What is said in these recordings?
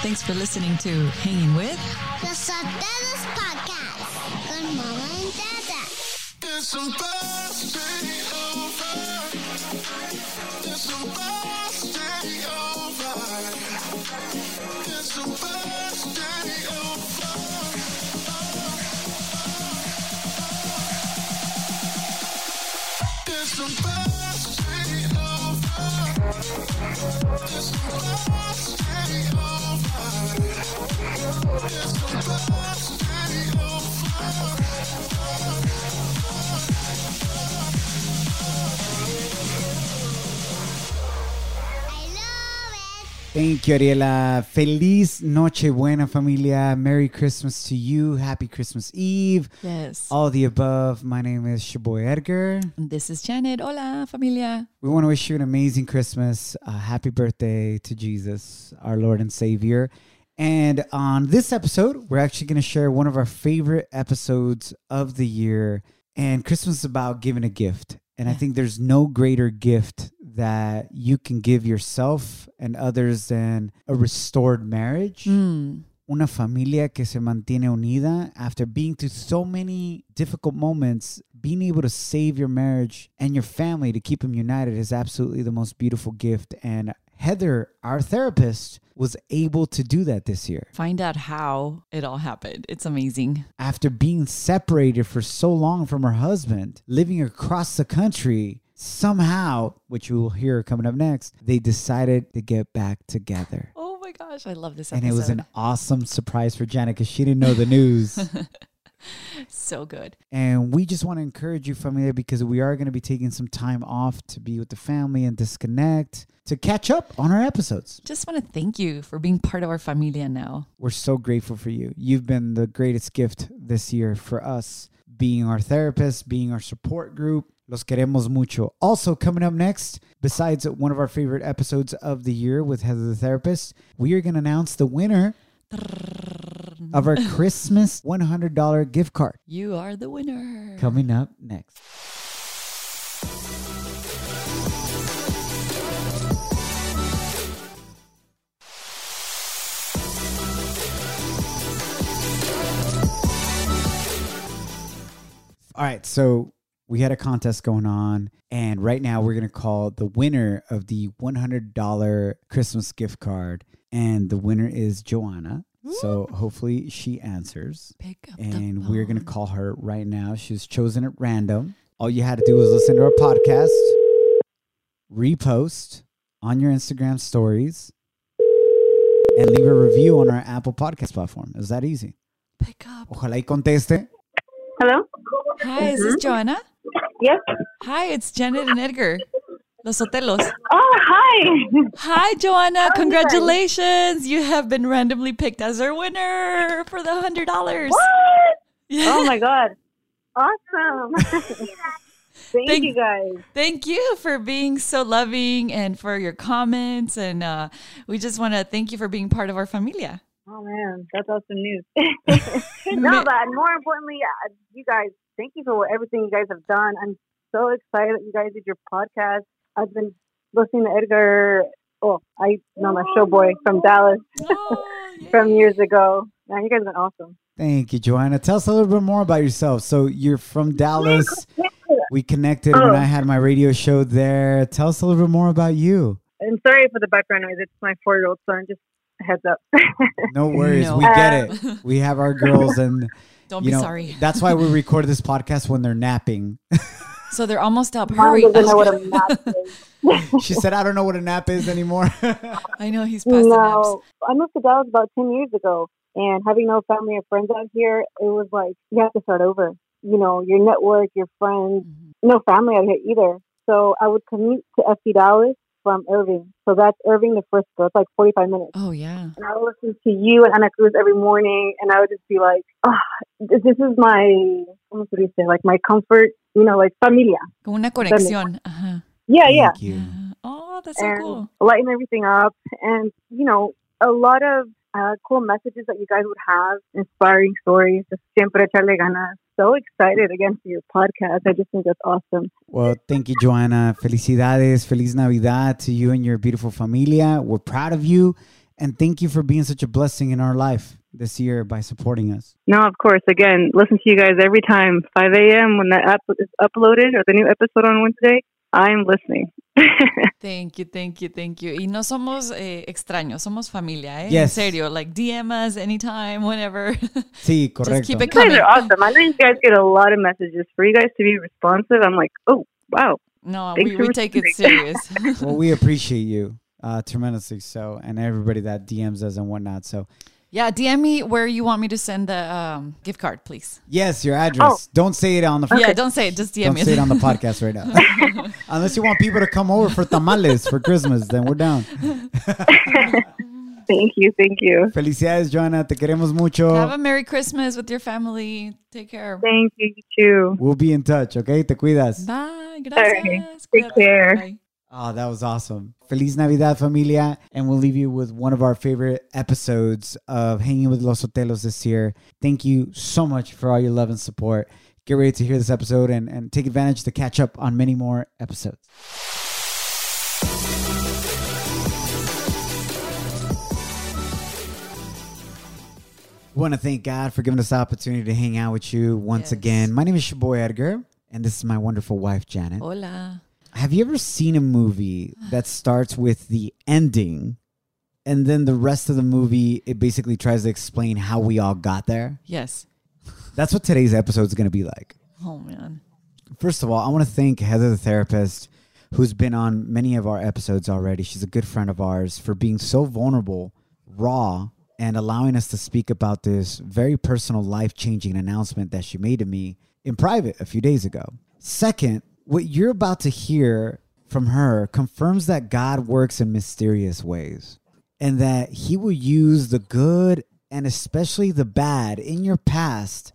Thanks for listening to Hanging With. The Sotelos Podcast con Mama and Dada. It's supposed to be over. It's supposed to be over. It's supposed to be over. It's supposed to be over. It's supposed Thank you, Ariela. Feliz Nochebuena, familia. Merry Christmas to you. Happy Christmas Eve. Yes. All the above. My name is Shaboy Edgar. This is Janet. Hola, familia. We want to wish you an amazing Christmas. Uh, happy birthday to Jesus, our Lord and Savior. And on this episode, we're actually going to share one of our favorite episodes of the year. And Christmas is about giving a gift. And I think there's no greater gift that you can give yourself and others than a restored marriage. Mm. Una familia que se mantiene unida after being through so many difficult moments, being able to save your marriage and your family to keep them united is absolutely the most beautiful gift. And Heather, our therapist, was able to do that this year. Find out how it all happened. It's amazing. After being separated for so long from her husband, living across the country, somehow, which you will hear coming up next, they decided to get back together. Oh my gosh, I love this episode. And it was an awesome surprise for Janet because she didn't know the news. so good. And we just want to encourage you, familia, because we are going to be taking some time off to be with the family and disconnect to catch up on our episodes. Just want to thank you for being part of our familia now. We're so grateful for you. You've been the greatest gift this year for us, being our therapist, being our support group. Los queremos mucho. Also, coming up next, besides one of our favorite episodes of the year with Heather the therapist, we are going to announce the winner of our Christmas $100 gift card You are the winner. coming up next. All right, so we had a contest going on, and right now we're gonna call the winner of the $100 Christmas gift card, and the winner is Johanna. So hopefully she answers Pick up and the we're going to call her right now. She was chosen at random. All you had to do was listen to our podcast, repost on your Instagram stories, and leave a review on our Apple Podcast platform. It was that easy. Pick up. Ojalá y conteste. Hello? Hi, this is this mm-hmm. Johanna? Yes. Hi, it's Janet and Edgar. Los Sotelos. Oh, hi. Hi, Johanna. you guys? Congratulations. You have been randomly picked as our winner for the $100. What? Yeah. Oh my god. Awesome. Thank, Thank- you guys. Thank you for being so loving and for your comments. And uh, we just want to thank you for being part of our familia. Oh man, that's awesome news. no, but more importantly, uh, you guys, thank you for everything you guys have done. I'm so excited that you guys did your podcast. I've been listening to Edgar. Oh, I know my showboy from Dallas from years ago. Man, you guys have been awesome. Thank you, Johanna. Tell us a little bit more about yourself. So you're from Dallas. We connected when Oh. I had my radio show there. Tell us a little bit more about you. I'm sorry for the background noise. It's my four-year-old son. Just heads up. No worries. No. We get it. We have our girls and Don't you be know, sorry. That's why we record this podcast when they're napping. So they're almost up. Mom Hurry. doesn't know what a nap is. she said, I don't know what a nap is anymore. I know he's past the naps. No, I moved to Dallas about 10 years ago, and having no family or friends out here, it was like you have to start over. You know, your network, your friends, Mhm. no family out here either. So I would commute to FC Dallas from Irving. So that's Irving to Frisco. It's like 45 minutes. Oh, yeah. And I would listen to you and Ana Cruz every morning, and I would just be like, ah, this this is my, what do you say, like my comfort, you know, like familia. Como una conexión. Ajá. Yeah, yeah. Thank you. Yeah. Oh, that's so and cool. lighten everything up. And, you know, a lot of uh, cool messages that you guys would have, inspiring stories, just siempre echarle ganas. So excited again for your podcast. I just think that's awesome. Well, thank you, Johanna. Felicidades. Feliz Navidad to you and your beautiful familia. We're proud of you. And thank you for being such a blessing in our life this year by supporting us. No, of course. Again, listen to you guys every time, 5 a.m. when the app is uploaded or the new episode on Wednesday. I'm listening. Thank you, thank you, thank you. Y no somos eh, extraños, somos familia, ¿eh? En serio, like DM us anytime, whenever. Sí, Just keep it You guys are awesome. I know you guys get a lot of messages. For you guys to be responsive, I'm like, oh, wow. No, Thanks we, we take it receiving. serious. well, we appreciate you uh, tremendously so, and everybody that DMs us and whatnot. So, yeah, DM me where you want me to send the um, gift card, please. yes, your address. Don't say it on the Yeah, don't say it, just DM Don't me. say it on the podcast right now. Unless you want people to come over for tamales for Christmas, then we're down. Thank you. Thank you. Felicidades, Johanna. Te queremos mucho. Have a Merry Christmas with your family. Take care. Thank you, you too. We'll be in touch, okay? Te cuidas. Bye. Gracias. Take Cuídate. care. Bye. Oh, that was awesome. Feliz Navidad, familia. And we'll leave you with one of our favorite episodes of Hanging with Los Sotelos this year. Thank you so much for all your love and support. Get ready to hear this episode and, and take advantage to catch up on many more episodes. want to thank God for giving us the opportunity to hang out with you once Yes. again. My name is your boy Edgar, and this is my wonderful wife, Janet. Hola. Have you ever seen a movie that starts with the ending and then the rest of the movie it basically tries to explain how we all got there? Yes. That's what today's episode is going to be like. Oh, man. First of all, I want to thank Heather the therapist who's been on many of our episodes already. She's a good friend of ours for being so vulnerable, raw, and allowing us to speak about this very personal life-changing announcement that she made to me in private a few days ago. Second, what you're about to hear from her confirms that God works in mysterious ways and that he will use the good and especially the bad in your past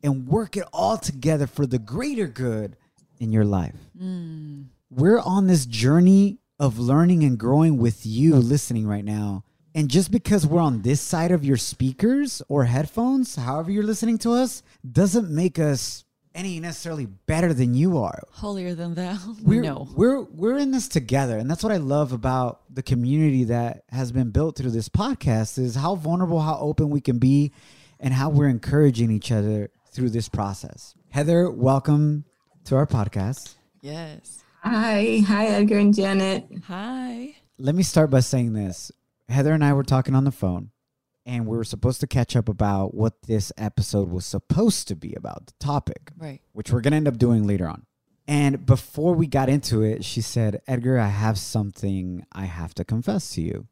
and work it all together for the greater good in your life. Mm. We're on this journey of learning and growing with you listening right now. And just because we're on this side of your speakers or headphones, however you're listening to us, doesn't make us any necessarily better than you are. Holier than thou. We're, no. we're we're in this together, and that's what I love about the community that has been built through this podcast is how vulnerable, how open we can be, and how we're encouraging each other through this process. Heather, welcome to our podcast. Yes. Hi, hi, Edgar and Janet. Hi. Let me start by saying this. Heather and I were talking on the phone, and we were supposed to catch up about what this episode was supposed to be about, the topic. Right. which we're going to end up doing later on. And before we got into it, she said, Edgar, I have something I have to confess to you.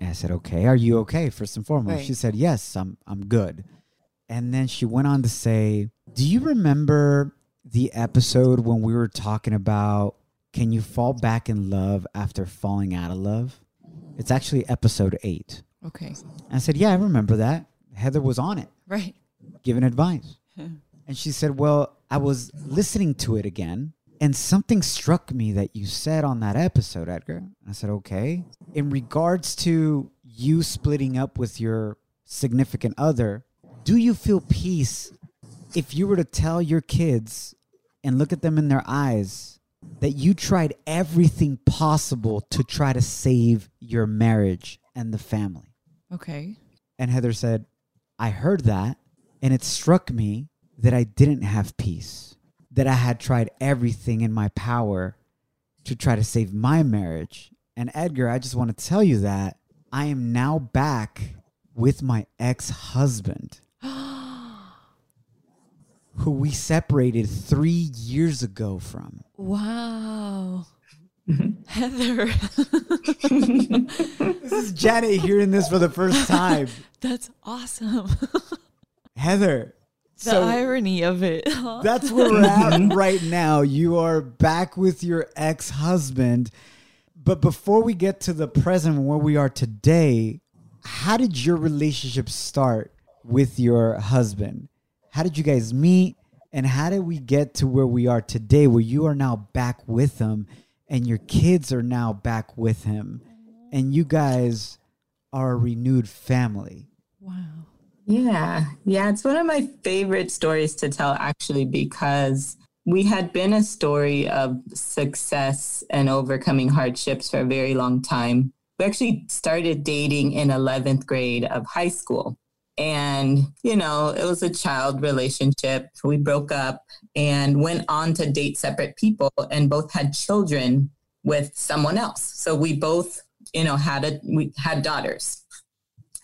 And I said, Okay, are you okay? First and foremost. Right. She said, Yes, I'm I'm good. And then she went on to say, Do you remember the episode when we were talking about can you fall back in love after falling out of love? It's actually episode eight. Okay. And I said, Yeah, I remember that. Heather was on it Right. giving advice. and she said, Well, I was listening to it again, and something struck me that you said on that episode, Edgar. I said, Okay. In regards to you splitting up with your significant other, do you feel peace if you were to tell your kids and look at them in their eyes that you tried everything possible to try to save your marriage and the family? Okay. And Heather said, I heard that, and it struck me that I didn't have peace, that I had tried everything in my power to try to save my marriage. And Edgar, I just want to tell you that I am now back with my ex husband, who we separated three years ago from. Wow. Heather. This is Janet hearing this for the first time. That's awesome. Heather. The so- irony of it. That's where we're at right now. You are back with your ex husband. But before we get to the present where we are today, how did your relationship start with your husband? How did you guys meet? And how did we get to where we are today, where you are now back with him and your kids are now back with him and you guys are a renewed family? wow. Yeah, yeah, it's one of my favorite stories to tell actually because we had been a story of success and overcoming hardships for a very long time. we actually started dating in 11th grade of high school. And, you know, it was a child relationship. We broke up and went on to date separate people and both had children with someone else. So we both, you know, had a we had daughters.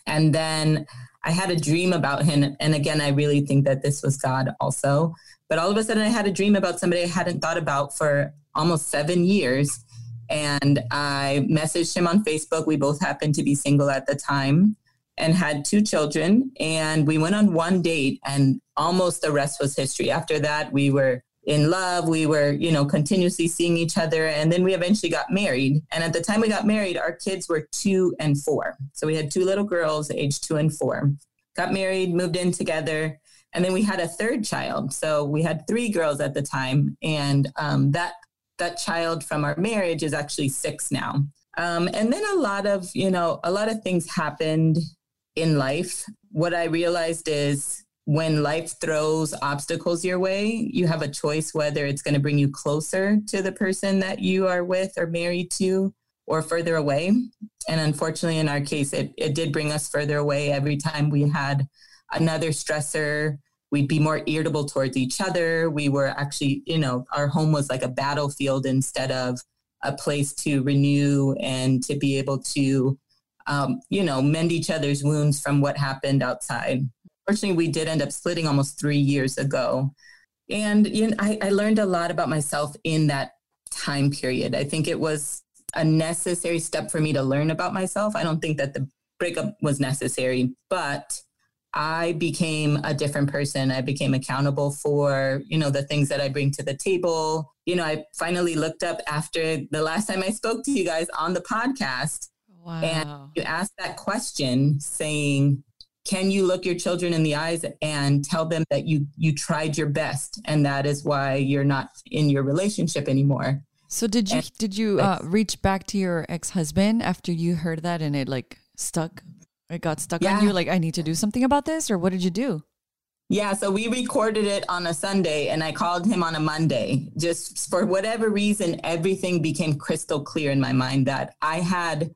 And then I had a dream about him. And again, I really think that this was God also. But all of a sudden, I had a dream about somebody I hadn't thought about for almost seven years. And I messaged him on Facebook. We both happened to be single at the time and had two children. And we went on one date, and almost the rest was history. After that, we were in love. We were, you know, continuously seeing each other. And then we eventually got married. And at the time we got married, our kids were two and four. So we had two little girls, age two and four. Got married, moved in together. And then we had a third child. So we had three girls at the time. And um, that that child from our marriage is actually six now. Um, and then a lot of, you know, a lot of things happened in life. What I realized is when life throws obstacles your way, you have a choice whether it's going to bring you closer to the person that you are with or married to or further away. And unfortunately, in our case, it, it did bring us further away every time we had another stressor. We'd be more irritable towards each other. We were actually, you know, our home was like a battlefield instead of a place to renew and to be able to, um, you know, mend each other's wounds from what happened outside unfortunately, we did end up splitting almost three years ago. And you know, I, I learned a lot about myself in that time period. I think it was a necessary step for me to learn about myself. I don't think that the breakup was necessary, but I became a different person. I became accountable for, you know, the things that I bring to the table. You know, I finally looked up after the last time I spoke to you guys on the podcast. Wow. And you asked that question saying, can you look your children in the eyes and tell them that you you tried your best and that is why you're not in your relationship anymore So did you And- did you uh, reach back to your ex husband after you heard that and it like stuck? It got stuck Yeah. on you. Like I need to do something about this, or what did you do? yeah so we recorded it on a sunday and i called him on a monday just for whatever reason everything became crystal clear in my mind that i had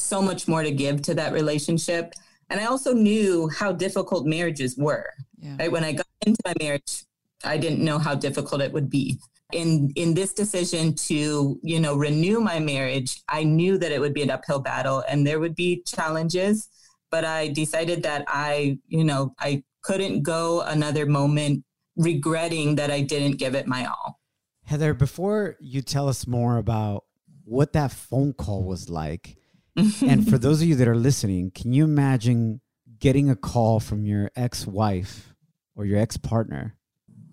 so much more to give to that relationship. And i also knew how difficult marriages were Yeah. right? When i got into my marriage i didn't know how difficult it would be. In in this decision to you know renew my marriage i knew that it would be an uphill battle and there would be challenges but i decided that i you know i couldn't go another moment regretting that i didn't give it my all. Heather, before you tell us more about what that phone call was like, and for those of you that are listening, can you imagine getting a call from your ex wife or your ex partner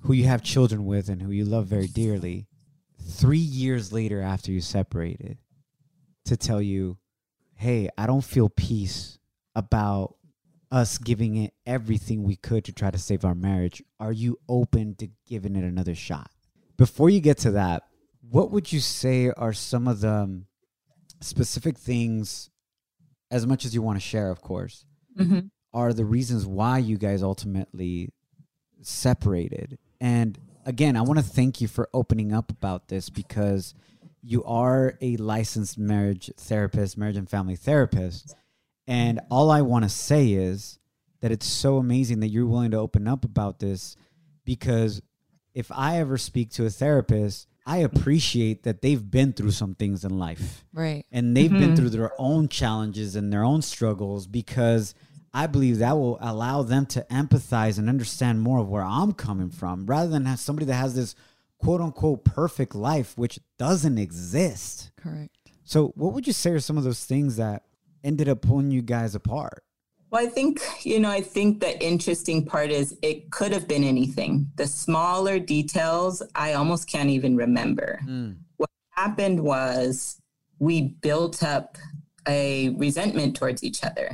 who you have children with and who you love very dearly three years later after you separated to tell you, hey, I don't feel peace about us giving it everything we could to try to save our marriage. Are you open to giving it another shot? Before you get to that, what would you say are some of the um, specific things, as much as you want to share, of course, Mhm. are the reasons why you guys ultimately separated? And again, I want to thank you for opening up about this because you are a licensed marriage therapist, marriage and family therapist. And all I want to say is that it's so amazing that you're willing to open up about this because if I ever speak to a therapist, I appreciate that they've been through some things in life Right. and they've been mm-hmm. through their own challenges and their own struggles because I believe that will allow them to empathize and understand more of where I'm coming from rather than have somebody that has this quote unquote perfect life, which doesn't exist. Correct. So, what would you say are some of those things that ended up pulling you guys apart? Well, I think, you know, I think the interesting part is it could have been anything. The smaller details, I almost can't even remember. Hmm. What happened was we built up a resentment towards each other,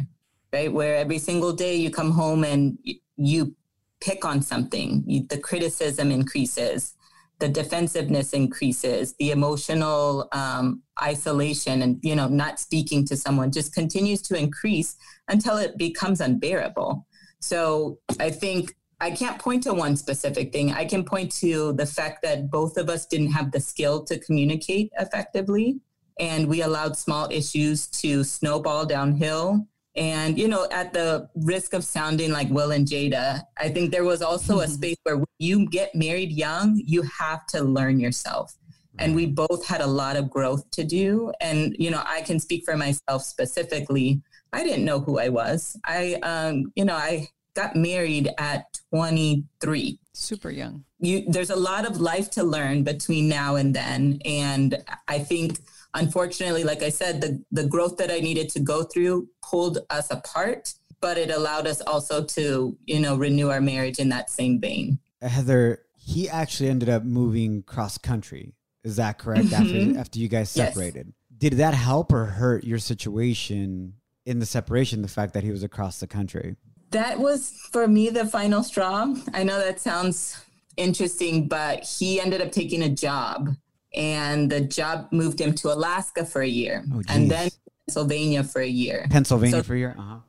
right? Where every single day you come home and you pick on something, you, the criticism increases, the defensiveness increases, the emotional um, isolation and, you know, not speaking to someone just continues to increase until it becomes unbearable. So I think I can't point to one specific thing. I can point to the fact that both of us didn't have the skill to communicate effectively. and we allowed small issues to snowball downhill. And, you know, at the risk of sounding like Will and Jada, I think there was also a space where when you get married young, you have to learn yourself. And we both had a lot of growth to do. And, you know, I can speak for myself specifically. I didn't know who I was. I, um, you know, I got married at 23 Super young. you there's a lot of life to learn between now and then and i think unfortunately like i said the the growth that i needed to go through pulled us apart but it allowed us also to you know renew our marriage in that same vein Heather, he actually ended up moving cross country. Is that correct? After after you guys Mm-hmm. Yes. separated, did that help or hurt your situation in the separation? The fact that he was across the country. that was for me the final straw i know that sounds interesting but he ended up taking a job and the job moved him to alaska for a year Oh, and then pennsylvania for a year Pennsylvania So- for a year. Uh-huh.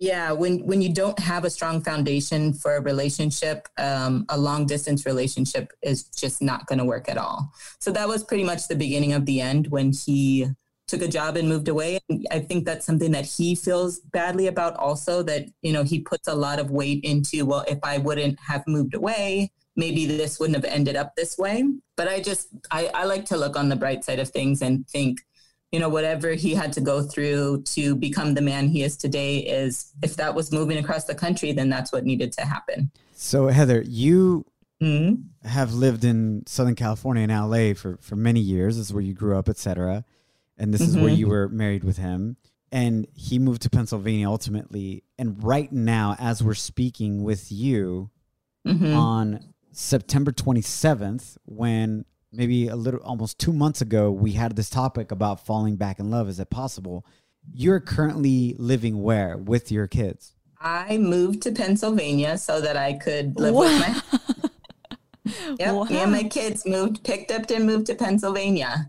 Yeah, when when you don't have a strong foundation for a relationship, um, a long distance relationship is just not going to work at all. So that was pretty much the beginning of the end when he took a job and moved away. And I think that's something that he feels badly about. Also, that you know he puts a lot of weight into. Well, if I wouldn't have moved away, maybe this wouldn't have ended up this way. But I just I, I like to look on the bright side of things and think you know, whatever he had to go through to become the man he is today is if that was moving across the country, then that's what needed to happen. So Heather, you Mhm. have lived in Southern California in LA for, for many years. This is where you grew up, etc. And this is where Mhm. you were married with him. And he moved to Pennsylvania ultimately. And right now, as we're speaking with you Mhm. on September 27th, when maybe a little almost two months ago, we had this topic about falling back in love. Is it possible? You're currently living where with your kids? I moved to Pennsylvania so that I could live with my Yep, me and my kids moved, picked up and moved to Pennsylvania.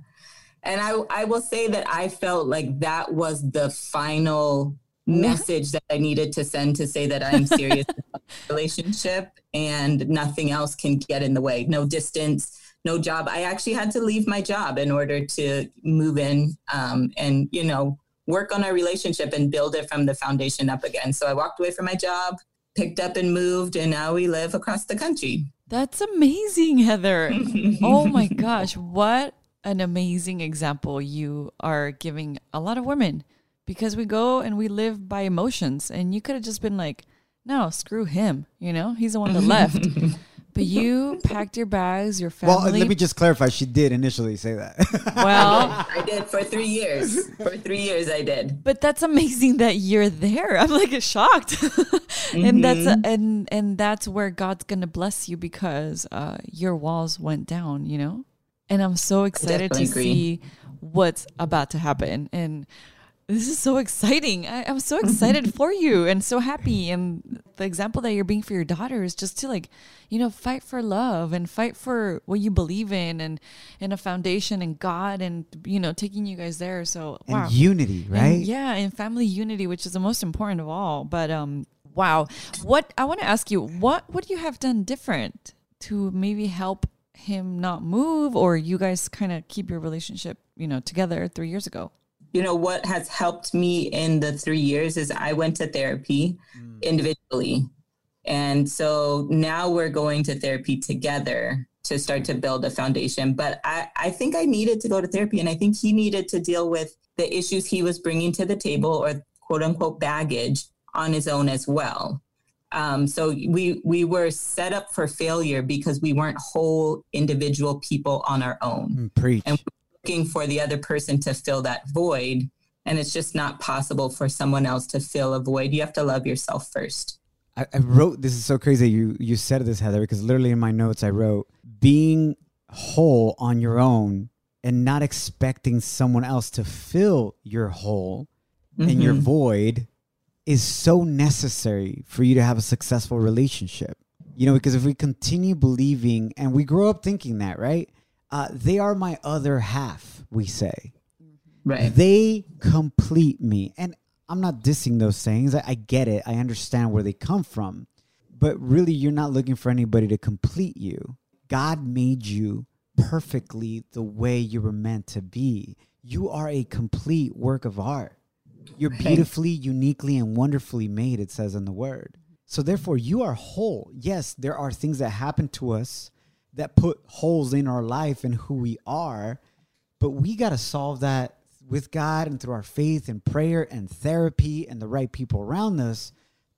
And I, I will say that I felt like that was the final message that I needed to send to say that I'm serious about the relationship and nothing else can get in the way. No distance, no job. I actually had to leave my job in order to move in um, and, you know, work on our relationship and build it from the foundation up again. So I walked away from my job, picked up and moved, and now we live across the country. That's amazing, Heather. oh my gosh, what an amazing example you are giving a lot of women because we go and we live by emotions and you could have just been like, "No, screw him." You know? He's the one that left. but you packed your bags, your family. Well, let me just clarify. She did initially say that. well, I did for three years. For three years, I did. but that's amazing that you're there. I'm like shocked, and that's and and that's where God's gonna bless you because uh, your walls went down. You know, and I'm so excited to agree. see what's about to happen. And this is so exciting. I, I'm so excited for you and so happy. And the example that you're being for your daughter is just to like, you know, fight for love and fight for what you believe in and and a foundation and God and you know taking you guys there. So and wow. unity, And, right? yeah, and family unity, which is the most important of all. But um, wow, what I want to ask you, what would you have done different to maybe help him not move, or you guys kind of keep your relationship, you know, together three years ago? You know, what has helped me in the three years is I went to therapy individually. And so now we're going to therapy together to start to build a foundation. But I, I think I needed to go to therapy and I think he needed to deal with the issues he was bringing to the table or quote unquote baggage on his own as well. Um, so we we were set up for failure because we weren't whole individual people on our own Mm, Preach. and looking for the other person to fill that void. And it's just not possible for someone else to fill a void. You have to love yourself first. I, I wrote this is so crazy you you said this Heather because literally in my notes I wrote being whole on your own and not expecting someone else to fill your hole and your Mhm. void is so necessary for you to have a successful relationship. You know, because if we continue believing and we grow up thinking that, right? Uh, they are my other half, we say. Right. They complete me. And I'm not dissing those sayings. I, I get it. I understand where they come from. But really, you're not looking for anybody to complete you. God made you perfectly the way you were meant to be. You are a complete work of art. You're beautifully, uniquely, and wonderfully made, it says in the word. So, therefore, you are whole. Yes, there are things that happen to us that put holes in our life and who we are, but we got to solve that with God and through our faith and prayer and therapy and the right people around us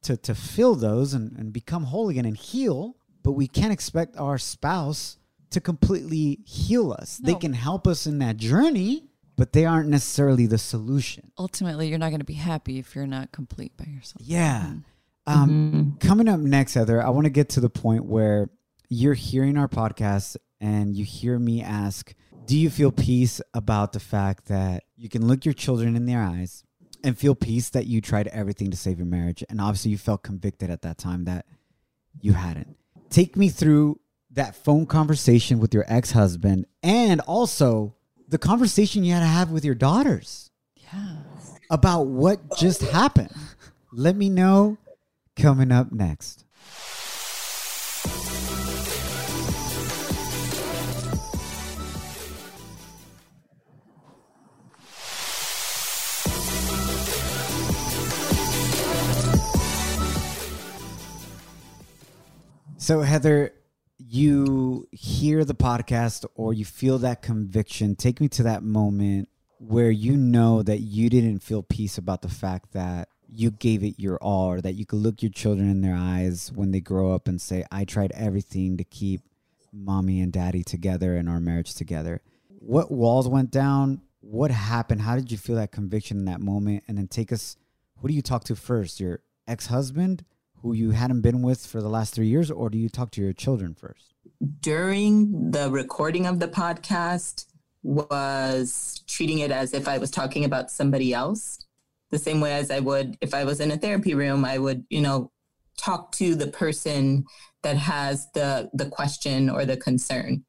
to, to fill those and, and become whole again and heal. But we can't expect our spouse to completely heal us. They can help us in that journey, but they aren't necessarily the solution. Ultimately, you're not going to be happy if you're not complete by yourself. Yeah. Um, Coming up next, Heather, I want to get to the point where you're hearing our podcast and you hear me ask, Do you feel peace about the fact that you can look your children in their eyes and feel peace that you tried everything to save your marriage? And obviously, you felt convicted at that time that you hadn't. Take me through that phone conversation with your ex husband and also the conversation you had to have with your daughters Yeah. about what just happened. Let me know coming up next. So, Heather, you hear the podcast or you feel that conviction. Take me to that moment where you know that you didn't feel peace about the fact that you gave it your all, or that you could look your children in their eyes when they grow up and say, I tried everything to keep mommy and daddy together and our marriage together. What walls went down? What happened? How did you feel that conviction in that moment? And then take us, who do you talk to first? Your ex husband, who you hadn't been with for the last three years, or do you talk to your children first? during the recording of the podcast was treating it as if I was talking about somebody else, the same way as I would if I was in a therapy room, I would, you know, talk to the person that has the the question or the concern.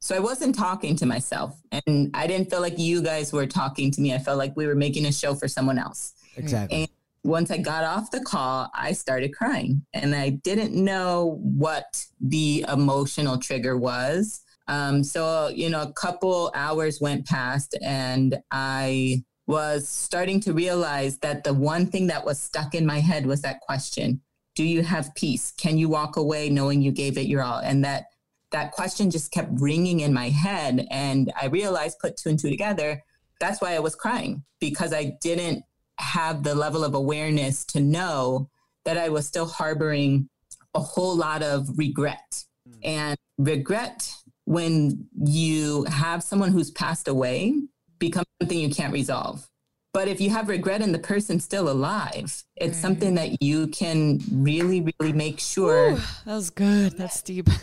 So I wasn't talking to myself and I didn't feel like you guys were talking to me. I felt like we were making a show for someone else Exactly. And once I got off the call, I started crying and I didn't know what the emotional trigger was. Um, so, you know, a couple hours went past and I was starting to realize that the one thing that was stuck in my head was that question Do you have peace? Can you walk away knowing you gave it your all? And that that question just kept ringing in my head. And I realized, put two and two together, that's why I was crying because I didn't have the level of awareness to know that I was still harboring a whole lot of regret. Hmm. And regret, when you have someone who's passed away, becomes something you can't resolve. But if you have regret and the person's still alive, it's Right. something that you can really, really make sure Ooh, that was good. That's deep.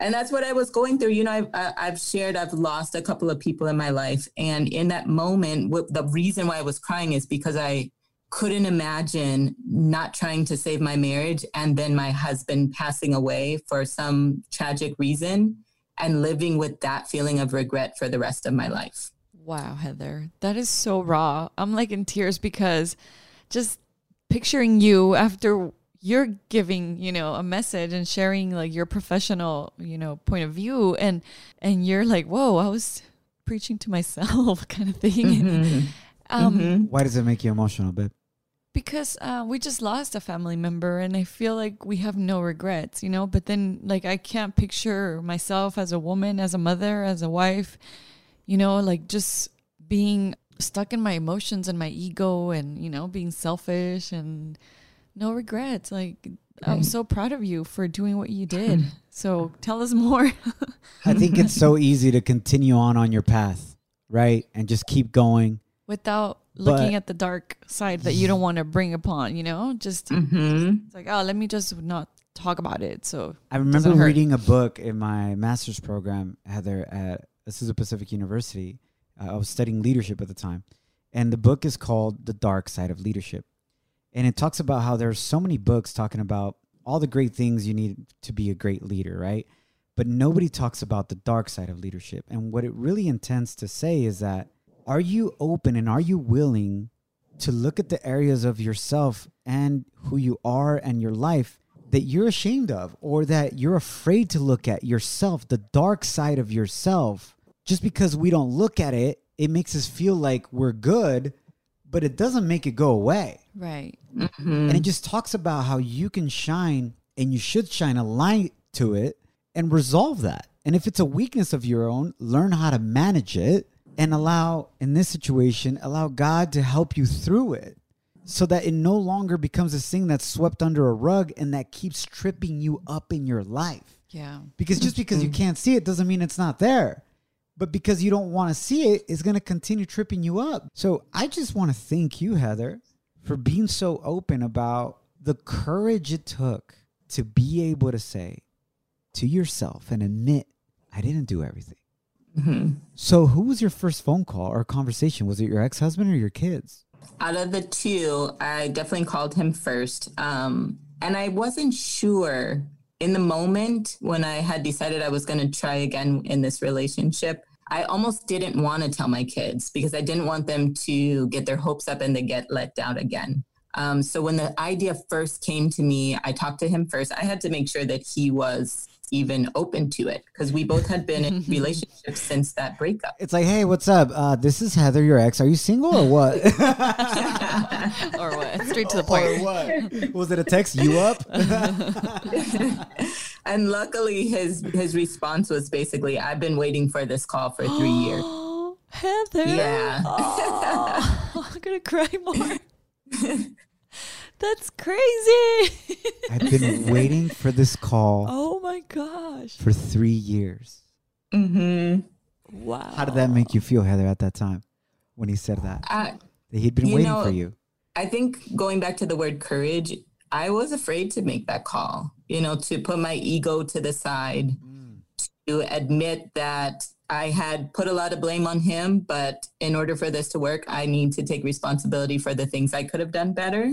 and that's what I was going through. You know, I've, I've shared, I've lost a couple of people in my life. And in that moment, what, the reason why I was crying is because I couldn't imagine not trying to save my marriage and then my husband passing away for some tragic reason and living with that feeling of regret for the rest of my life. Wow, Heather, that is so raw. I'm like in tears because just picturing you after you're giving, you know, a message and sharing like your professional, you know, point of view and and you're like, "Whoa, I was preaching to myself," kind of thing. Um Mhm. Why does it make you emotional, babe? because uh, we just lost a family member and i feel like we have no regrets you know but then like i can't picture myself as a woman as a mother as a wife you know like just being stuck in my emotions and my ego and you know being selfish and no regrets like i'm so proud of you for doing what you did so tell us more I think it's so easy to continue on on your path, right? And just keep going. without looking But- at the dark side that you don't want to bring upon you know just Mhm. it's like oh let me just not talk about it so I remember reading a book in my master's program, Heather, at Azusa Pacific University. Uh, I was studying leadership at the time. And the book is called The Dark Side of Leadership. And it talks about how there's so many books talking about all the great things you need to be a great leader, right? But nobody talks about the dark side of leadership. And what it really intends to say is that are you open and are you willing to look at the areas of yourself and who you are and your life that you're ashamed of or that you're afraid to look at yourself, the dark side of yourself. Just because we don't look at it, it makes us feel like we're good, but it doesn't make it go away. Right. Mm-hmm. And it just talks about how you can shine and you should shine a light to it and resolve that. And if it's a weakness of your own, learn how to manage it and allow, in this situation, allow God to help you through it so that it no longer becomes this thing that's swept under a rug and that keeps tripping you up in your life. Yeah. Because just because you mm-hmm. can't see it doesn't mean it's not there. But because you don't want to see it, it's going to continue tripping you up. So I just want to thank you, Heather, for being so open about the courage it took to be able to say to yourself and admit, I didn't do everything. So, who was your first phone call or conversation? Was it your ex husband or your kids? Out of the two, I definitely called him first. Um, and I wasn't sure in the moment when I had decided I was going to try again in this relationship. I almost didn't want to tell my kids because I didn't want them to get their hopes up and they get let down again. Um, so when the idea first came to me, I talked to him first. I had to make sure that he was even open to it because we both had been in relationships since that breakup. It's like, hey, what's up? Uh, this is Heather, your ex. Are you single or what? or what? Straight to the or point. what? Was it a text? You up? and luckily, his his response was basically, "I've been waiting for this call for three years." Oh, Heather. Yeah. Oh, I'm gonna cry more. That's crazy. I've been waiting for this call oh my gosh. for three years. Mm-hmm. Wow. How did that make you feel, Heather, at that time when he said that? I, That he'd been waiting know, for you. I think going back to the word courage, I was afraid to make that call. You know, to put my ego to the side, to admit that I had put a lot of blame on him, but in order for this to work, I need to take responsibility for the things I could have done better.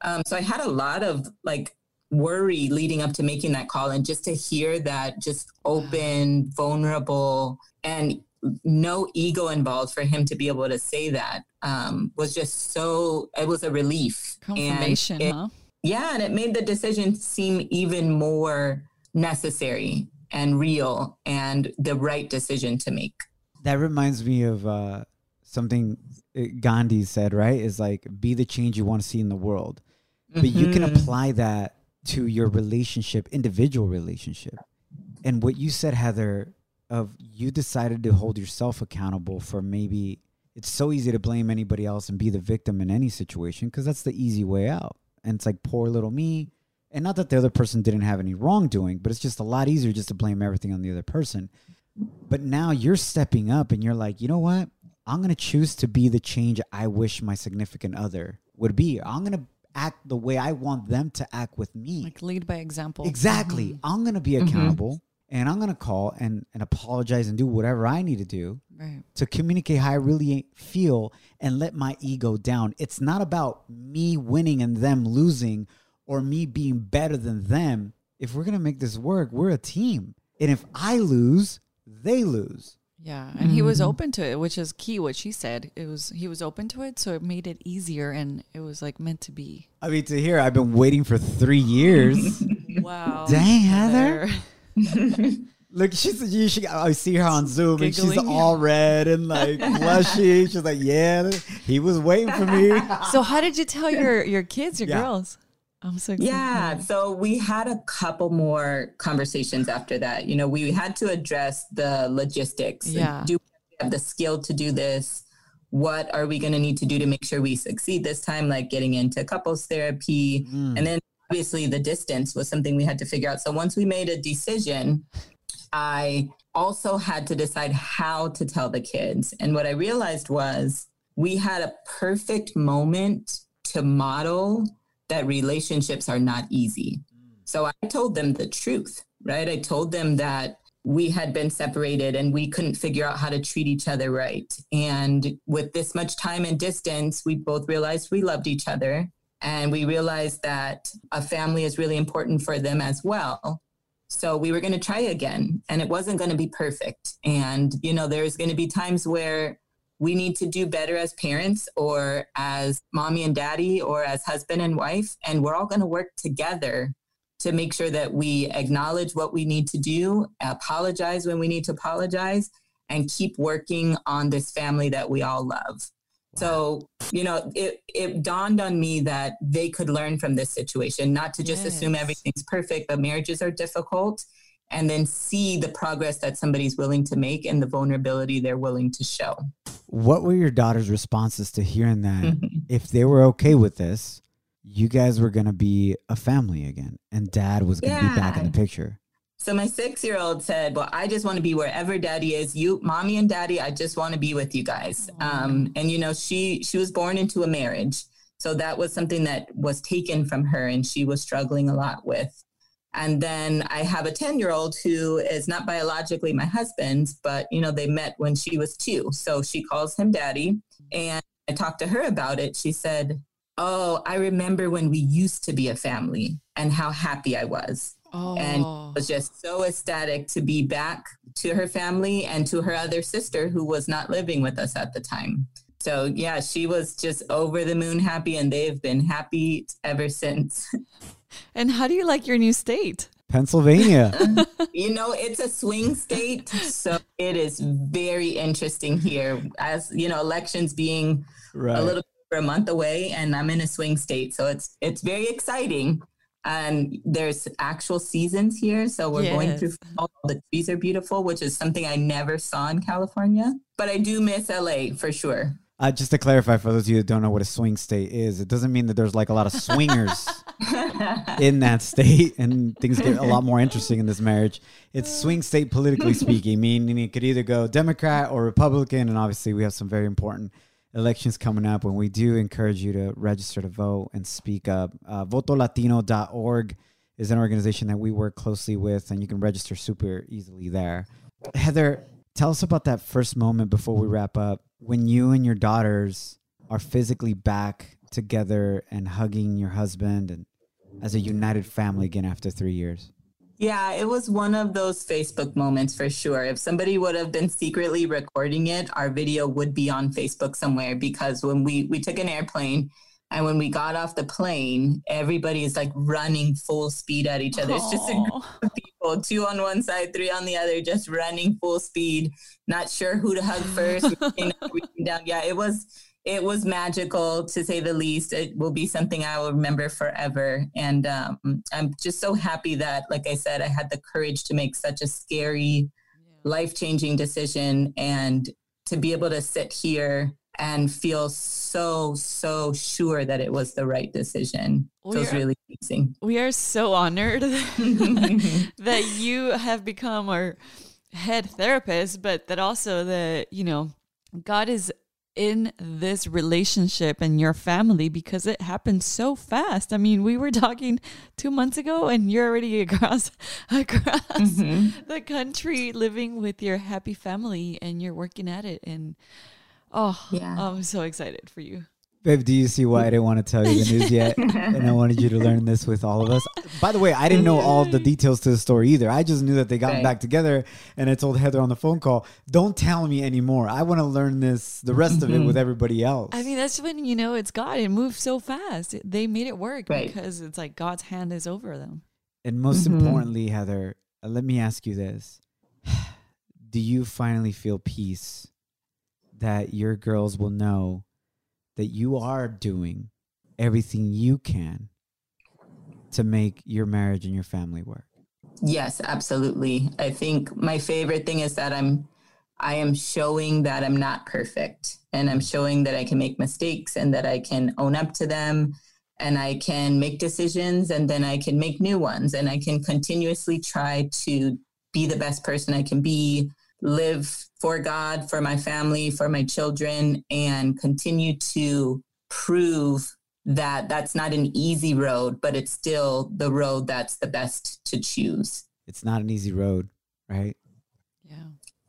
Um, so I had a lot of like worry leading up to making that call, and just to hear that just open, vulnerable, and no ego involved for him to be able to say that um, was just so. It was a relief. And Confirmation, it- huh? Yeah, and it made the decision seem even more necessary and real and the right decision to make. That reminds me of uh, something uh, Gandhi said, right? Is like, be the change you want to see in the world. But you can Mhm. apply that to your relationship, individual relationship. And what you said, Heather, of you decided to hold yourself accountable for maybe it's so easy to blame anybody else and be the victim in any situation because that's the easy way out. And it's like poor little me. And not that the other person didn't have any wrongdoing, but it's just a lot easier just to blame everything on the other person. But now you're stepping up and you're like, you know what? I'm going to choose to be the change I wish my significant other would be. I'm going to act the way I want them to act with me. Like lead by example. Exactly. Mm-hmm. I'm going to be mm-hmm. accountable and I'm going to call and, and apologize and do whatever I need to do Right. to communicate how I really feel and let my ego down. It's not about me winning and them losing or me being better than them. If we're going to make this work, we're a team. And if I lose, they lose. Yeah, and he was Mm-hmm. open to it, which is key. What she said, it was he was open to it, so it made it easier, and it was like meant to be. I mean, to hear, I've been waiting for three years. Wow, Dang, Heather. Look, she's you should, I see her on Zoom and she's all red and like blushy. She's like, "Yeah, he was waiting for me." So how did you tell your your kids, your Yeah. girls? I'm so excited. Yeah. So we had a couple more conversations after that. You know, we had to address the logistics. Like, Yeah. Do we have the skill to do this? What are we going to need to do to make sure we succeed this time? Like getting into couples therapy. Mm. And then obviously the distance was something we had to figure out. So once we made a decision, I also had to decide how to tell the kids. And what I realized was we had a perfect moment to model that relationships are not easy. So I told them the truth, right? I told them that we had been separated and we couldn't figure out how to treat each other right. And with this much time and distance, we both realized we loved each other. And we realized that a family is really important for them as well. So we were going to try again, and it wasn't going to be perfect. And, you know, there's going to be times where we need to do better as parents or as mommy and daddy or as husband and wife. And we're all going to work together to make sure that we acknowledge what we need to do, apologize when we need to apologize, and keep working on this family that we all love. So, you know, it, it dawned on me that they could learn from this situation, not to just assume everything's perfect, but marriages are difficult, and then see the progress that somebody's willing to make and the vulnerability they're willing to show. What were your daughter's responses to hearing that Mhm. if they were okay with this, you guys were going to be a family again and dad was going to be back in the picture? So my six year old said, Well, I just want to be wherever daddy is. You, mommy and daddy, I just want to be with you guys. Um, and you know, she she was born into a marriage. So that was something that was taken from her and she was struggling a lot with. And then I have a 10 year old who is not biologically my husband, but you know, they met when she was two. So she calls him daddy. And I talked to her about it. She said, Oh, I remember when we used to be a family and how happy I was Oh, and was just so ecstatic to be back to her family and to her other sister who was not living with us at the time. So yeah, she was just over the moon happy and they've been happy ever since. and how do you like your new state? Pennsylvania. you know, it's a swing state, so it is very interesting here as, you know, elections being right. a little over a month away and I'm in a swing state, so it's it's very exciting. And there's actual seasons here, so we're going through Yes. fall. The trees are beautiful, which is something I never saw in California. But I do miss LA for sure. Uh, just to clarify for those of you that don't know what a swing state is, it doesn't mean that there's like a lot of swingers in that state and things get a lot more interesting in this marriage. It's swing state politically speaking, meaning it could either go Democrat or Republican. And obviously, we have some very important elections coming up when we do encourage you to register to vote and speak up. Uh, votolatino.org is an organization that we work closely with, and you can register super easily there. Heather, tell us about that first moment before we wrap up when you and your daughters are physically back together and hugging your husband and as a united family again after three years. Yeah, it was one of those Facebook moments for sure. If somebody would have been secretly recording it, our video would be on Facebook somewhere because when we we took an airplane and when we got off the plane, everybody is like running full speed at each other. It's just a group of people, two on one side, three on the other, just running full speed, not sure who to hug first, down. Yeah, it was it was magical to say the least. It will be something I will remember forever. And um, I'm just so happy that, like I said, I had the courage to make such a scary, life changing decision and to be able to sit here and feel so, so sure that it was the right decision. We feels are- really amazing. We are so honored that you have become our head therapist, but that also that, you know, God is in this relationship and your family because it happened so fast. I mean, we were talking two months ago and you're already across across Mm-hmm. the country living with your happy family and you're working at it and oh Yeah. I'm so excited for you. Babe, do you see why I didn't want to tell you the news yet? and I wanted you to learn this with all of us. By the way, I didn't know all the details to the story either. I just knew that they got Right. back together and I told Heather on the phone call, don't tell me anymore. I want to learn this, the rest of it with everybody else. I mean, that's when you know it's God. It moves so fast. They made it work Right. because it's like God's hand is over them. And most Mhm. importantly, Heather, uh, let me ask you this. Do you finally feel peace that your girls will know that you are doing everything you can to make your marriage and your family work? Yes, absolutely. I think my favorite thing is that I'm I am showing that I'm not perfect and I'm showing that I can make mistakes and that I can own up to them and I can make decisions and then I can make new ones and I can continuously try to be the best person I can be, live for God, for my family, for my children and continue to prove that that's not an easy road, but it's still the road that's the best to choose. It's not an easy road, right? Yeah.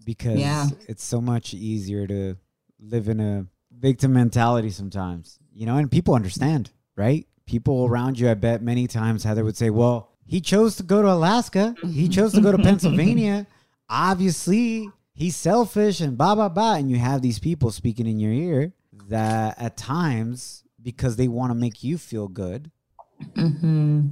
Because Yeah. it's so much easier to live in a victim mentality sometimes, you know, and people understand, right? People around you, I bet many times Heather would say, well, he chose to go to Alaska. He mm-hmm. chose to go to Pennsylvania. Obviously, he's selfish and blah, blah, blah. And you have these people speaking in your ear that at times, because they want to make you feel good, hmm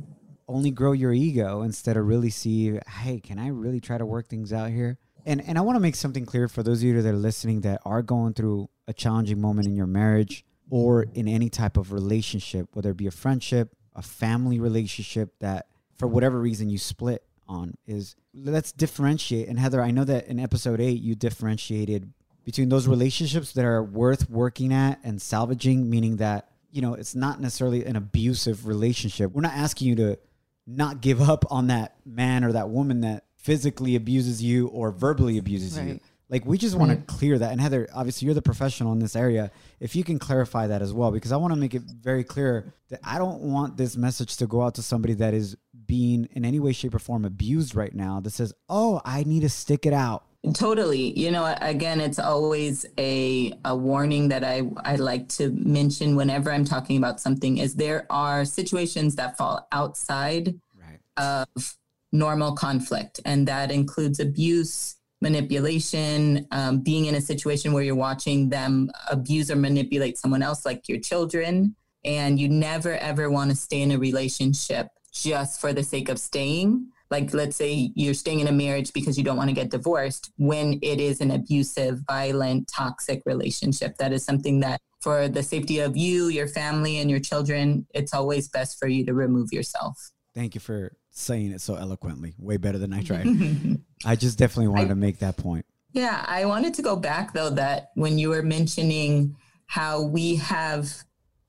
only grow your ego instead of really see, hey, can I really try to work things out here? And and I want to make something clear for those of you that are listening that are going through a challenging moment in your marriage or in any type of relationship, whether it be a friendship, a family relationship that for whatever reason you split on is let's differentiate. And Heather, I know that in episode 8 you differentiated between those relationships that are worth working at and salvaging, meaning that, you know, it's not necessarily an abusive relationship. We're not asking you to not give up on that man or that woman that physically abuses you or verbally abuses you. Like we just want to clear that. And Heather, obviously you're the professional in this area. If you can clarify that as well, because I want to make it very clear that I don't want this message to go out to somebody that is being in any way, shape, or form abused right now that says, Oh, I need to stick it out. Totally. You know, again, it's always a, a warning that I, I like to mention whenever I'm talking about something is there are situations that fall outside Right. of normal conflict. And that includes abuse, manipulation, um, being in a situation where you're watching them abuse or manipulate someone else, like your children. And you never, ever want to stay in a relationship just for the sake of staying. Like, let's say you're staying in a marriage because you don't want to get divorced when it is an abusive, violent, toxic relationship. That is something that, for the safety of you, your family, and your children, it's always best for you to remove yourself. Thank you for saying it so eloquently. Way better than I tried. I just definitely wanted to make that point. Yeah, I wanted to go back though that when you were mentioning how we have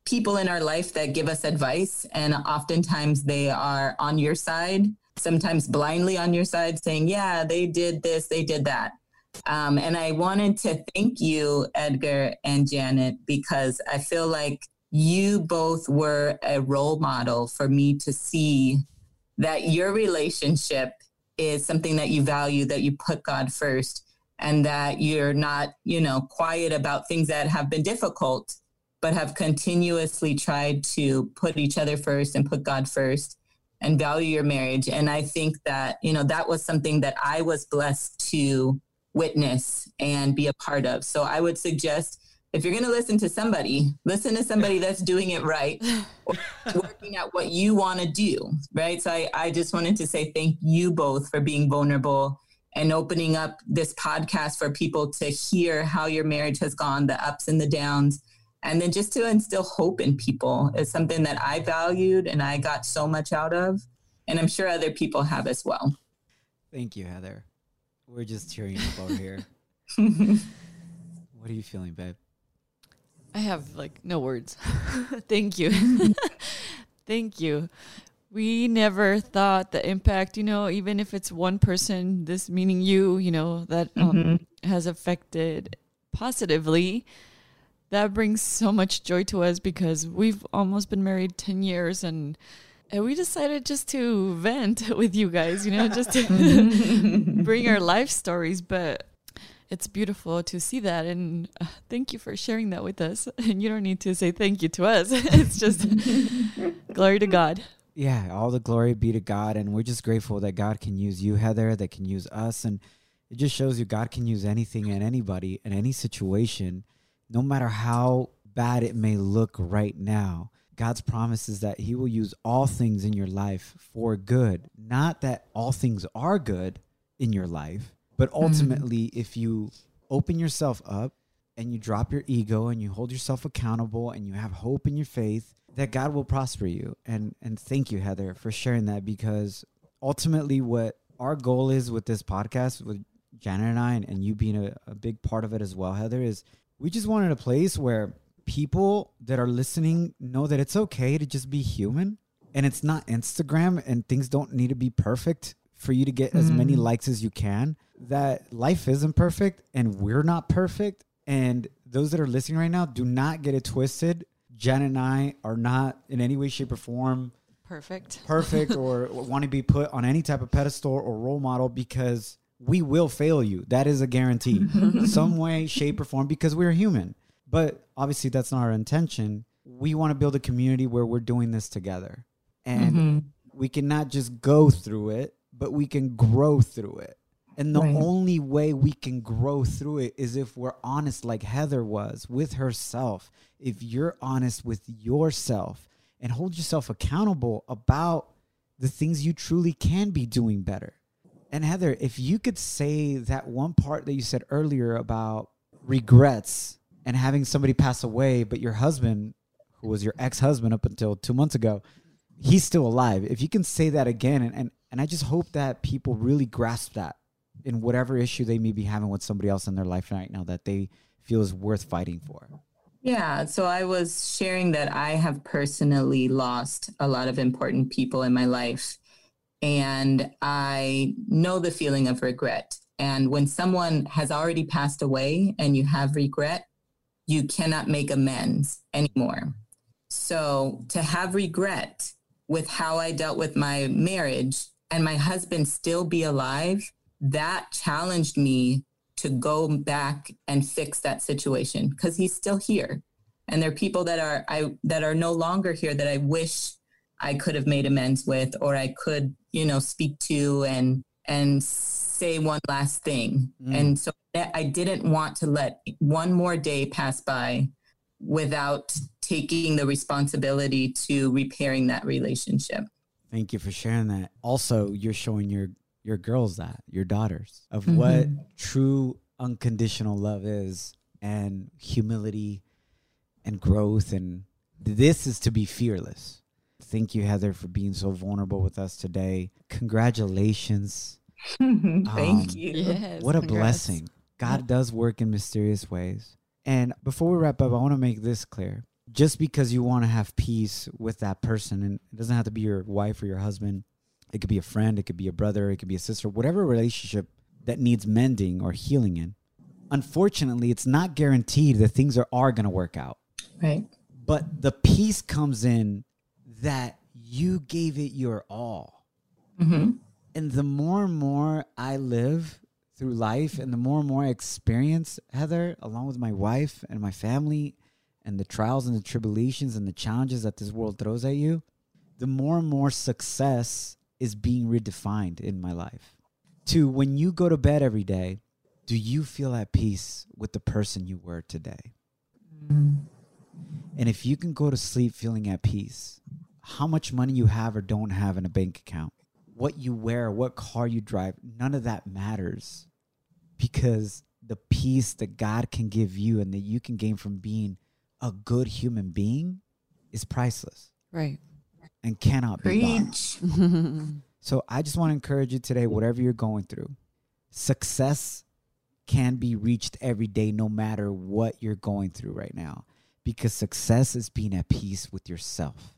people in our life that give us advice, and oftentimes they are on your side, sometimes blindly on your side, saying, Yeah, they did this, they did that. Um, and I wanted to thank you, Edgar and Janet, because I feel like you both were a role model for me to see that your relationship is something that you value, that you put God first, and that you're not, you know, quiet about things that have been difficult, but have continuously tried to put each other first and put God first and value your marriage. And I think that, you know, that was something that I was blessed to witness and be a part of. So I would suggest if you're going to listen to somebody, listen to somebody that's doing it right or working at what you want to do, right? So I, I just wanted to say thank you both for being vulnerable and opening up this podcast for people to hear how your marriage has gone, the ups and the downs, and then just to instill hope in people is something that I valued and I got so much out of. And I'm sure other people have as well. Thank you, Heather. We're just cheering up over here. what are you feeling, babe? I have like no words. Thank you. Thank you. We never thought the impact, you know, even if it's one person, this meaning you, you know, that um, has affected positively. That brings so much joy to us because we've almost been married 10 years and and we decided just to vent with you guys, you know, just to bring our life stories. But it's beautiful to see that. And uh, thank you for sharing that with us. And you don't need to say thank you to us, it's just glory to God. Yeah, all the glory be to God. And we're just grateful that God can use you, Heather, that can use us. And it just shows you God can use anything and anybody in any situation, no matter how bad it may look right now. God's promise is that He will use all things in your life for good. Not that all things are good in your life, but mm-hmm. ultimately, if you open yourself up and you drop your ego and you hold yourself accountable and you have hope in your faith, that God will prosper you. And and thank you, Heather, for sharing that because ultimately, what our goal is with this podcast, with Janet and I, and, and you being a, a big part of it as well, Heather, is we just wanted a place where people that are listening know that it's okay to just be human and it's not Instagram and things don't need to be perfect for you to get as many mm. likes as you can. That life isn't perfect and we're not perfect. And those that are listening right now, do not get it twisted. Jen and I are not in any way, shape, or form Perfect. perfect or want to be put on any type of pedestal or role model because we will fail you. That is a guarantee. Some way, shape, or form because we're human. But obviously, that's not our intention. We want to build a community where we're doing this together. And mm-hmm. we cannot just go through it, but we can grow through it. And the Right. only way we can grow through it is if we're honest, like Heather was with herself. If you're honest with yourself and hold yourself accountable about the things you truly can be doing better. And Heather, if you could say that one part that you said earlier about regrets and having somebody pass away, but your husband, who was your ex husband up until two months ago, he's still alive. If you can say that again, and, and, and I just hope that people really grasp that in whatever issue they may be having with somebody else in their life right now that they feel is worth fighting for. Yeah, so I was sharing that I have personally lost a lot of important people in my life. And I know the feeling of regret. And when someone has already passed away and you have regret, you cannot make amends anymore. So to have regret with how I dealt with my marriage and my husband still be alive, that challenged me to go back and fix that situation because he's still here. And there are people that are I that are no longer here that I wish I could have made amends with or I could, you know, speak to and and say one last thing. Mm. And so I didn't want to let one more day pass by without taking the responsibility to repairing that relationship. Thank you for sharing that. Also, you're showing your your girls that, your daughters, of what true unconditional love is and humility and growth and this is to be fearless. Thank you Heather for being so vulnerable with us today. Congratulations. Thank Um, you. Yes. what a congrats. blessing. God does work in mysterious ways. And before we wrap up, I want to make this clear. Just because you want to have peace with that person, and it doesn't have to be your wife or your husband, it could be a friend, it could be a brother, it could be a sister, whatever relationship that needs mending or healing in. Unfortunately, it's not guaranteed that things are, are going to work out. Right. But the peace comes in that you gave it your all hmm and the more and more I live through life and the more and more I experience, Heather, along with my wife and my family and the trials and the tribulations and the challenges that this world throws at you, the more and more success is being redefined in my life. To when you go to bed every day, do you feel at peace with the person you were today? And if you can go to sleep feeling at peace, how much money you have or don't have in a bank account, what you wear, what car you drive, none of that matters because the peace that God can give you and that you can gain from being a good human being is priceless Right. and cannot be bought. So I just want to encourage you today, whatever you're going through, success can be reached every day, no matter what you're going through right now. Because success is being at peace with yourself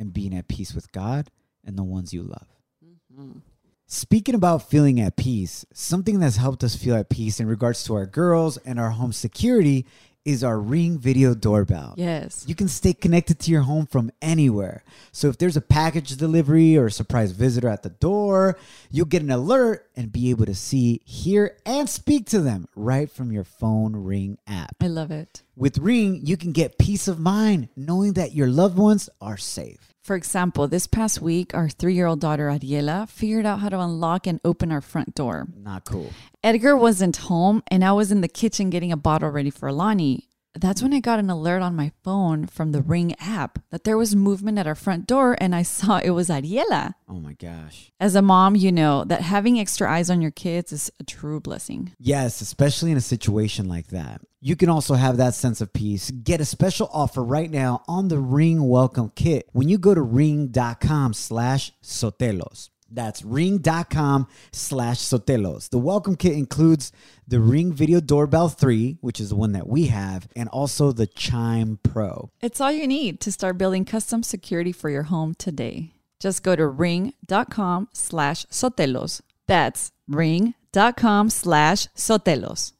and being at peace with God and the ones you love. Mm-hmm. Speaking about feeling at peace, something that's helped us feel at peace in regards to our girls and our home security is our Ring Video Doorbell. Yes. You can stay connected to your home from anywhere. So if there's a package delivery or a surprise visitor at the door, you'll get an alert and be able to see, hear, and speak to them right from your phone Ring app. I love it. With Ring, you can get peace of mind knowing that your loved ones are safe. For example, this past week, our three year old daughter, Ariela, figured out how to unlock and open our front door. Not cool. Edgar wasn't home, and I was in the kitchen getting a bottle ready for Lonnie. That's when I got an alert on my phone from the Ring app that there was movement at our front door, and I saw it was Ariela. Oh my gosh. As a mom, you know that having extra eyes on your kids is a true blessing. Yes, especially in a situation like that. You can also have that sense of peace. Get a special offer right now on the Ring Welcome Kit when you go to ring.com slash sotelos. That's ring.com slash sotelos. The welcome kit includes the Ring Video Doorbell 3, which is the one that we have, and also the Chime Pro. It's all you need to start building custom security for your home today. Just go to ring.com slash sotelos. That's ring.com slash sotelos.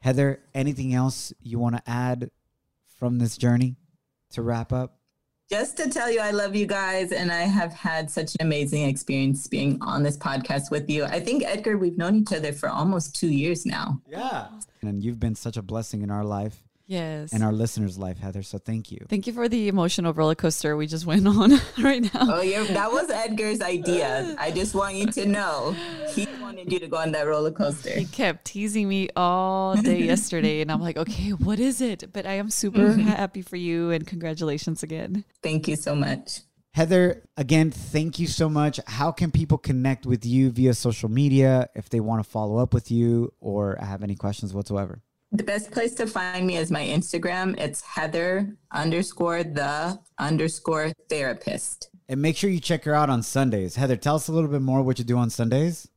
Heather, anything else you want to add from this journey to wrap up? Just to tell you, I love you guys, and I have had such an amazing experience being on this podcast with you. I think, Edgar, we've known each other for almost two years now. Yeah. And you've been such a blessing in our life Yes. and our listeners' life, Heather. So thank you. Thank you for the emotional roller coaster we just went on right now. Oh, yeah, that was Edgar's idea. I just want you to know he wanted you to go on that roller coaster. He kept teasing me all day yesterday, and I'm like, okay, what is it? But I am super mm-hmm. happy for you, and congratulations again. Thank you so much. Heather, again, thank you so much. How can people connect with you via social media if they want to follow up with you or have any questions whatsoever? The best place to find me is my Instagram. It's Heather underscore the underscore therapist. And make sure you check her out on Sundays. Heather, tell us a little bit more what you do on Sundays.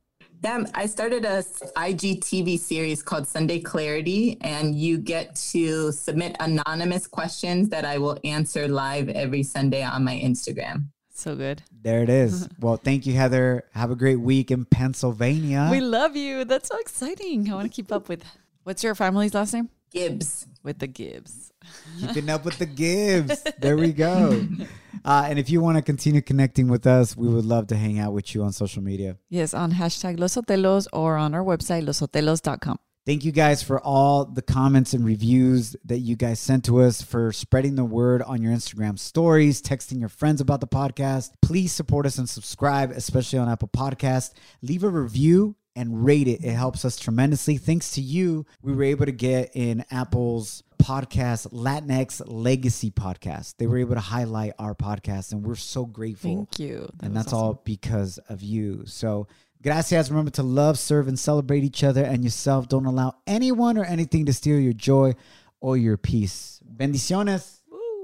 Yeah, I started a IGTV series called Sunday Clarity, and you get to submit anonymous questions that I will answer live every Sunday on my Instagram. So good. There it is. well, thank you, Heather. Have a great week in Pennsylvania. We love you. That's so exciting. I want to keep up with. What's your family's last name? Gibbs. With the Gibbs. Keeping up with the Gibbs. There we go. Uh, and if you want to continue connecting with us, we would love to hang out with you on social media. Yes, on hashtag Los Sotelos or on our website, lossotelos.com. Thank you guys for all the comments and reviews that you guys sent to us, for spreading the word on your Instagram stories, texting your friends about the podcast. Please support us and subscribe, especially on Apple Podcast. Leave a review and rate it. It helps us tremendously. Thanks to you, we were able to get in Apple's podcast, Latinx Legacy Podcast. They were able to highlight our podcast, and we're so grateful. Thank you. That and was that's all because of you. So, gracias. Remember to love, serve, and celebrate each other and yourself. Don't allow anyone or anything to steal your joy or your peace. Bendiciones.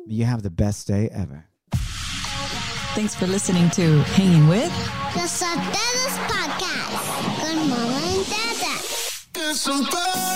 May you have the best day ever. Thanks for listening to Hanging With. The Sotelos Podcast It's the best